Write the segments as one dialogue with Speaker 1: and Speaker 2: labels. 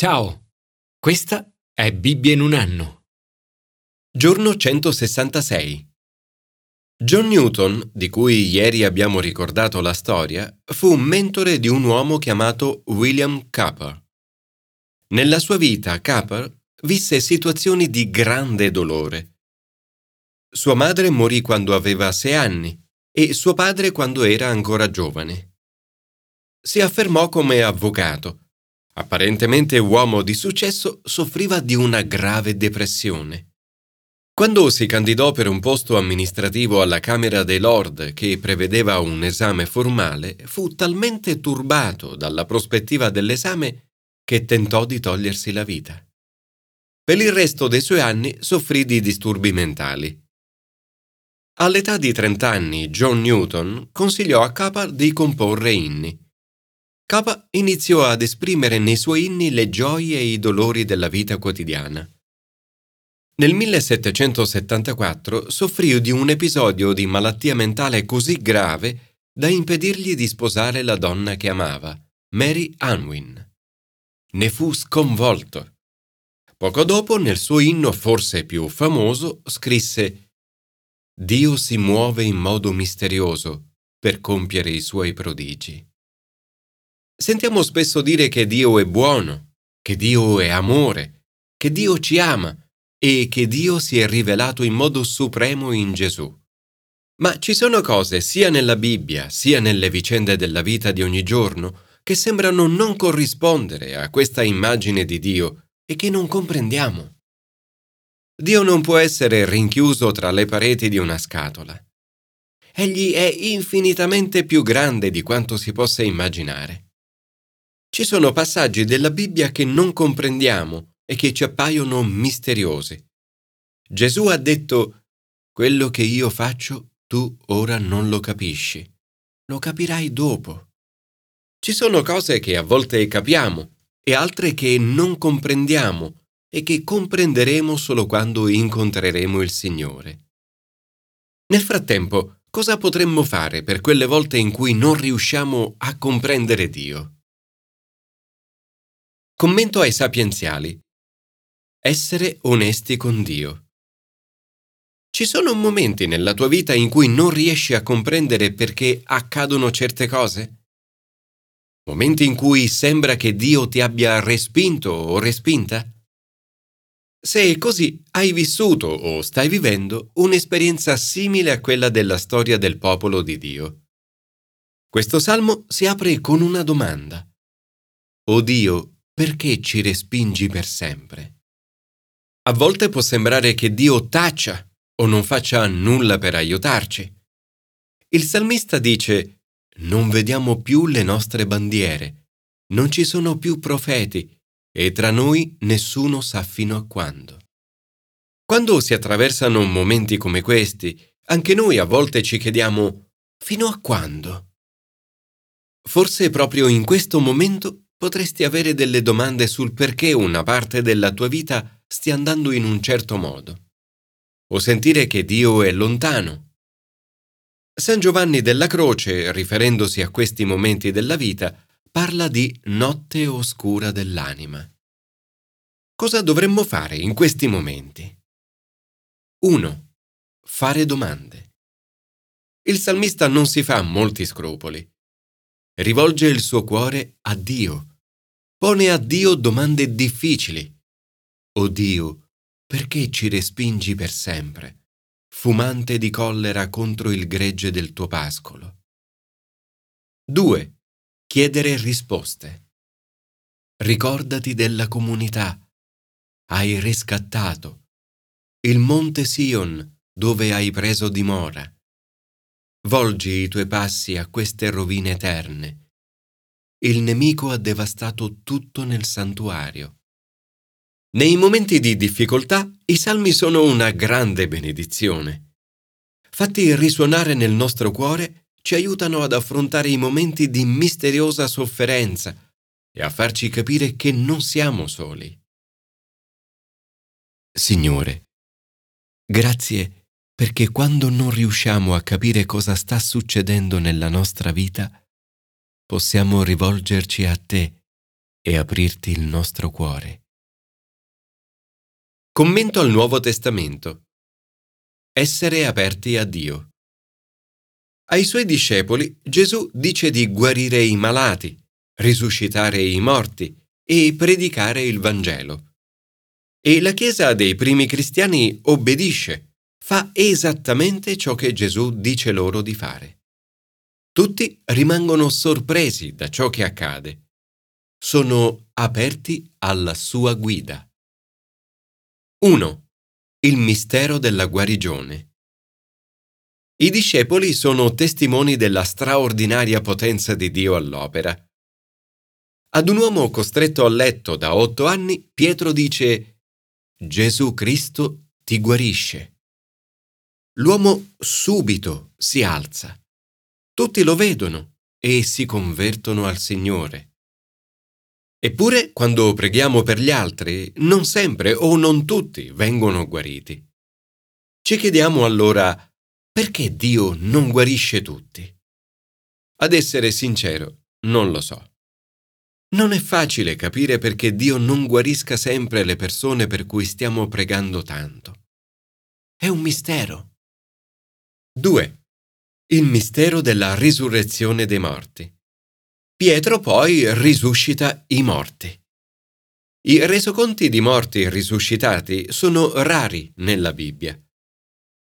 Speaker 1: Ciao, questa è Bibbia in un anno.
Speaker 2: Giorno 166. John Newton, di cui ieri abbiamo ricordato la storia, fu mentore di un uomo chiamato William Cowper. Nella sua vita Cowper visse situazioni di grande dolore. Sua madre morì quando aveva sei anni e suo padre quando era ancora giovane. Si affermò come avvocato apparentemente uomo di successo, soffriva di una grave depressione. Quando si candidò per un posto amministrativo alla Camera dei Lord che prevedeva un esame formale, fu talmente turbato dalla prospettiva dell'esame che tentò di togliersi la vita. Per il resto dei suoi anni soffrì di disturbi mentali. All'età di 30 anni John Newton consigliò a Capar di comporre inni. Capa iniziò ad esprimere nei suoi inni le gioie e i dolori della vita quotidiana. Nel 1774 soffrì di un episodio di malattia mentale così grave da impedirgli di sposare la donna che amava, Mary Unwin. Ne fu sconvolto. Poco dopo, nel suo inno forse più famoso, scrisse Dio si muove in modo misterioso per compiere i suoi prodigi. Sentiamo spesso dire che Dio è buono, che Dio è amore, che Dio ci ama e che Dio si è rivelato in modo supremo in Gesù. Ma ci sono cose sia nella Bibbia sia nelle vicende della vita di ogni giorno che sembrano non corrispondere a questa immagine di Dio e che non comprendiamo. Dio non può essere rinchiuso tra le pareti di una scatola. Egli è infinitamente più grande di quanto si possa immaginare. Ci sono passaggi della Bibbia che non comprendiamo e che ci appaiono misteriosi. Gesù ha detto, quello che io faccio tu ora non lo capisci, lo capirai dopo. Ci sono cose che a volte capiamo e altre che non comprendiamo e che comprenderemo solo quando incontreremo il Signore. Nel frattempo, cosa potremmo fare per quelle volte in cui non riusciamo a comprendere Dio? Commento ai sapienziali. Essere onesti con Dio. Ci sono momenti nella tua vita in cui non riesci a comprendere perché accadono certe cose? Momenti in cui sembra che Dio ti abbia respinto o respinta? Se è così, hai vissuto o stai vivendo un'esperienza simile a quella della storia del popolo di Dio. Questo salmo si apre con una domanda. O Dio, perché ci respingi per sempre? A volte può sembrare che Dio taccia o non faccia nulla per aiutarci. Il salmista dice, non vediamo più le nostre bandiere, non ci sono più profeti e tra noi nessuno sa fino a quando. Quando si attraversano momenti come questi, anche noi a volte ci chiediamo, fino a quando? Forse proprio in questo momento potresti avere delle domande sul perché una parte della tua vita stia andando in un certo modo. O sentire che Dio è lontano. San Giovanni della Croce, riferendosi a questi momenti della vita, parla di notte oscura dell'anima. Cosa dovremmo fare in questi momenti? 1. Fare domande. Il salmista non si fa molti scrupoli rivolge il suo cuore a Dio. Pone a Dio domande difficili. O Dio, perché ci respingi per sempre, fumante di collera contro il gregge del tuo pascolo? 2. Chiedere risposte. Ricordati della comunità. Hai riscattato. Il monte Sion, dove hai preso dimora Volgi i tuoi passi a queste rovine eterne. Il nemico ha devastato tutto nel santuario. Nei momenti di difficoltà i salmi sono una grande benedizione. Fatti risuonare nel nostro cuore ci aiutano ad affrontare i momenti di misteriosa sofferenza e a farci capire che non siamo soli. Signore, grazie perché quando non riusciamo a capire cosa sta succedendo nella nostra vita, possiamo rivolgerci a te e aprirti il nostro cuore. Commento al Nuovo Testamento. Essere aperti a Dio. Ai suoi discepoli Gesù dice di guarire i malati, risuscitare i morti e predicare il Vangelo. E la Chiesa dei primi cristiani obbedisce, fa esattamente ciò che Gesù dice loro di fare. Tutti rimangono sorpresi da ciò che accade. Sono aperti alla sua guida. 1. Il mistero della guarigione. I discepoli sono testimoni della straordinaria potenza di Dio all'opera. Ad un uomo costretto a letto da otto anni, Pietro dice Gesù Cristo ti guarisce. L'uomo subito si alza. Tutti lo vedono e si convertono al Signore. Eppure, quando preghiamo per gli altri, non sempre o non tutti vengono guariti. Ci chiediamo allora perché Dio non guarisce tutti? Ad essere sincero, non lo so. Non è facile capire perché Dio non guarisca sempre le persone per cui stiamo pregando tanto. È un mistero. 2. Il mistero della risurrezione dei morti. Pietro poi risuscita i morti. I resoconti di morti risuscitati sono rari nella Bibbia.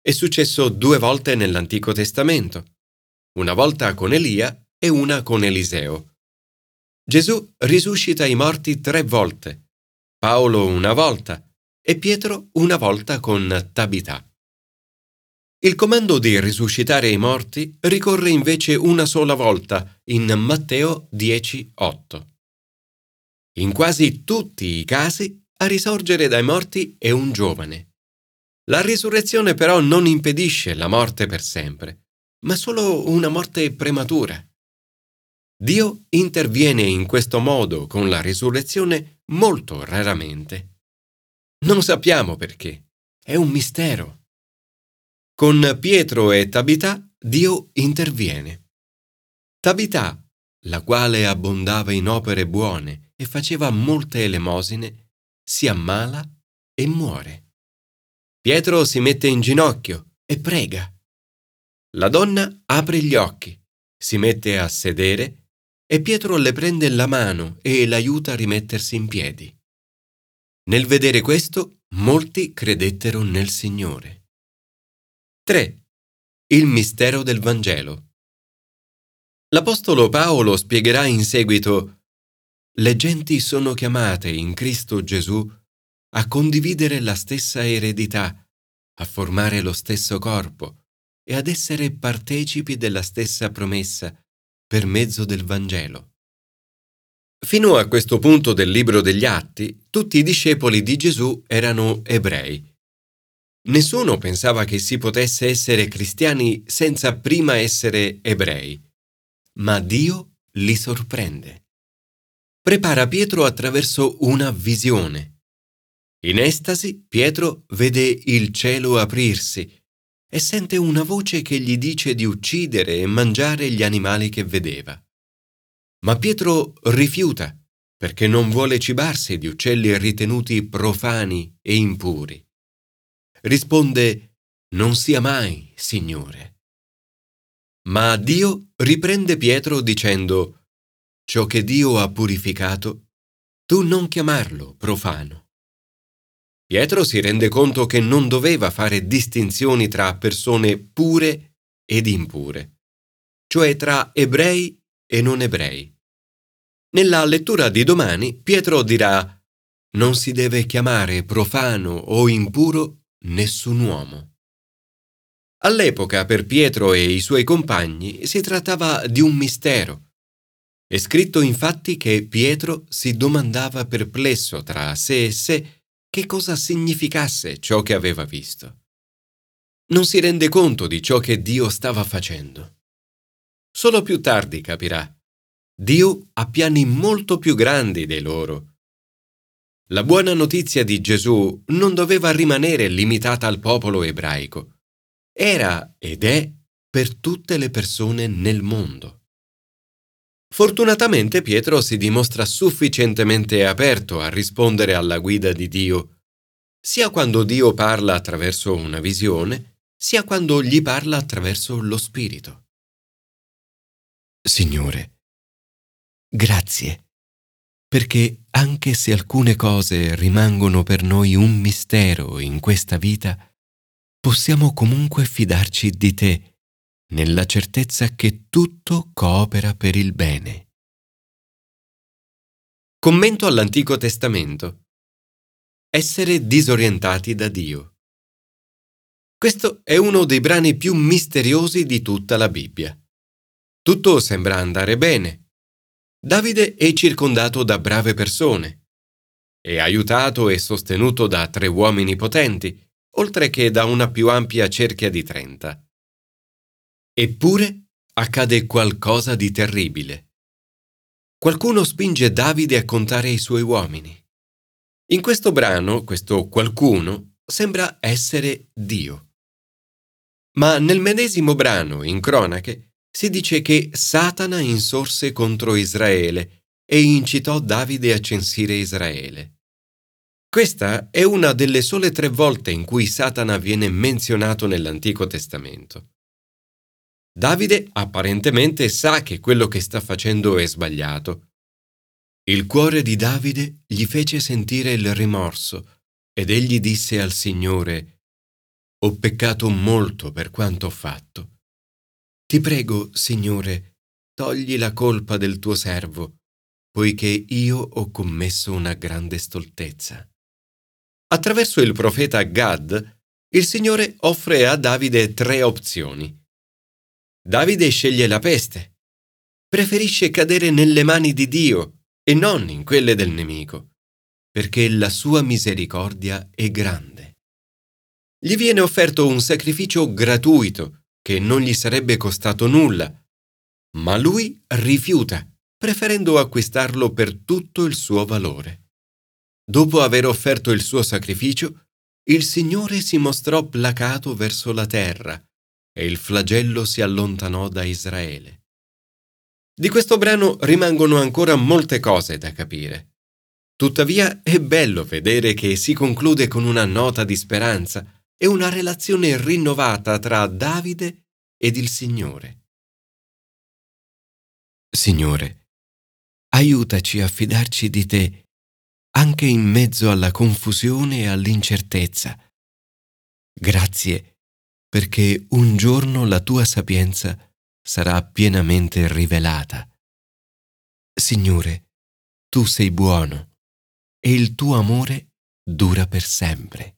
Speaker 2: È successo due volte nell'Antico Testamento, una volta con Elia e una con Eliseo. Gesù risuscita i morti tre volte, Paolo una volta e Pietro una volta con Tabità. Il comando di risuscitare i morti ricorre invece una sola volta in Matteo 10:8. In quasi tutti i casi a risorgere dai morti è un giovane. La risurrezione però non impedisce la morte per sempre, ma solo una morte prematura. Dio interviene in questo modo con la risurrezione molto raramente. Non sappiamo perché, è un mistero. Con Pietro e Tabità Dio interviene. Tabità, la quale abbondava in opere buone e faceva molte elemosine, si ammala e muore. Pietro si mette in ginocchio e prega. La donna apre gli occhi, si mette a sedere e Pietro le prende la mano e l'aiuta a rimettersi in piedi. Nel vedere questo, molti credettero nel Signore. 3. Il mistero del Vangelo. L'Apostolo Paolo spiegherà in seguito Le genti sono chiamate in Cristo Gesù a condividere la stessa eredità, a formare lo stesso corpo e ad essere partecipi della stessa promessa per mezzo del Vangelo. Fino a questo punto del libro degli Atti, tutti i discepoli di Gesù erano ebrei. Nessuno pensava che si potesse essere cristiani senza prima essere ebrei, ma Dio li sorprende. Prepara Pietro attraverso una visione in estasi, Pietro vede il cielo aprirsi e sente una voce che gli dice di uccidere e mangiare gli animali che vedeva. Ma Pietro rifiuta perché non vuole cibarsi di uccelli ritenuti profani e impuri. Risponde Non sia mai, Signore. Ma Dio riprende Pietro dicendo Ciò che Dio ha purificato, tu non chiamarlo profano. Pietro si rende conto che non doveva fare distinzioni tra persone pure ed impure, cioè tra ebrei e non ebrei. Nella lettura di domani Pietro dirà non si deve chiamare profano o impuro nessun uomo. All'epoca per Pietro e i suoi compagni si trattava di un mistero. È scritto infatti che Pietro si domandava perplesso tra sé e sé che cosa significasse ciò che aveva visto. Non si rende conto di ciò che Dio stava facendo. Solo più tardi capirà. Dio ha piani molto più grandi dei loro. La buona notizia di Gesù non doveva rimanere limitata al popolo ebraico. Era ed è per tutte le persone nel mondo. Fortunatamente Pietro si dimostra sufficientemente aperto a rispondere alla guida di Dio, sia quando Dio parla attraverso una visione, sia quando gli parla attraverso lo Spirito. Signore, grazie, perché anche se alcune cose rimangono per noi un mistero in questa vita, possiamo comunque fidarci di te nella certezza che tutto coopera per il bene. Commento all'Antico Testamento. Essere disorientati da Dio. Questo è uno dei brani più misteriosi di tutta la Bibbia. Tutto sembra andare bene. Davide è circondato da brave persone. È aiutato e sostenuto da tre uomini potenti, oltre che da una più ampia cerchia di trenta. Eppure accade qualcosa di terribile. Qualcuno spinge Davide a contare i suoi uomini. In questo brano, questo qualcuno sembra essere Dio. Ma nel medesimo brano, in cronache, si dice che Satana insorse contro Israele e incitò Davide a censire Israele. Questa è una delle sole tre volte in cui Satana viene menzionato nell'Antico Testamento. Davide apparentemente sa che quello che sta facendo è sbagliato. Il cuore di Davide gli fece sentire il rimorso ed egli disse al Signore, Ho peccato molto per quanto ho fatto. Ti prego, Signore, togli la colpa del tuo servo, poiché io ho commesso una grande stoltezza. Attraverso il profeta Gad, il Signore offre a Davide tre opzioni. Davide sceglie la peste. Preferisce cadere nelle mani di Dio e non in quelle del nemico, perché la sua misericordia è grande. Gli viene offerto un sacrificio gratuito che non gli sarebbe costato nulla, ma lui rifiuta, preferendo acquistarlo per tutto il suo valore. Dopo aver offerto il suo sacrificio, il Signore si mostrò placato verso la terra e il flagello si allontanò da Israele. Di questo brano rimangono ancora molte cose da capire. Tuttavia è bello vedere che si conclude con una nota di speranza e una relazione rinnovata tra Davide ed il Signore. Signore, aiutaci a fidarci di te anche in mezzo alla confusione e all'incertezza. Grazie perché un giorno la tua sapienza sarà pienamente rivelata. Signore, tu sei buono e il tuo amore dura per sempre.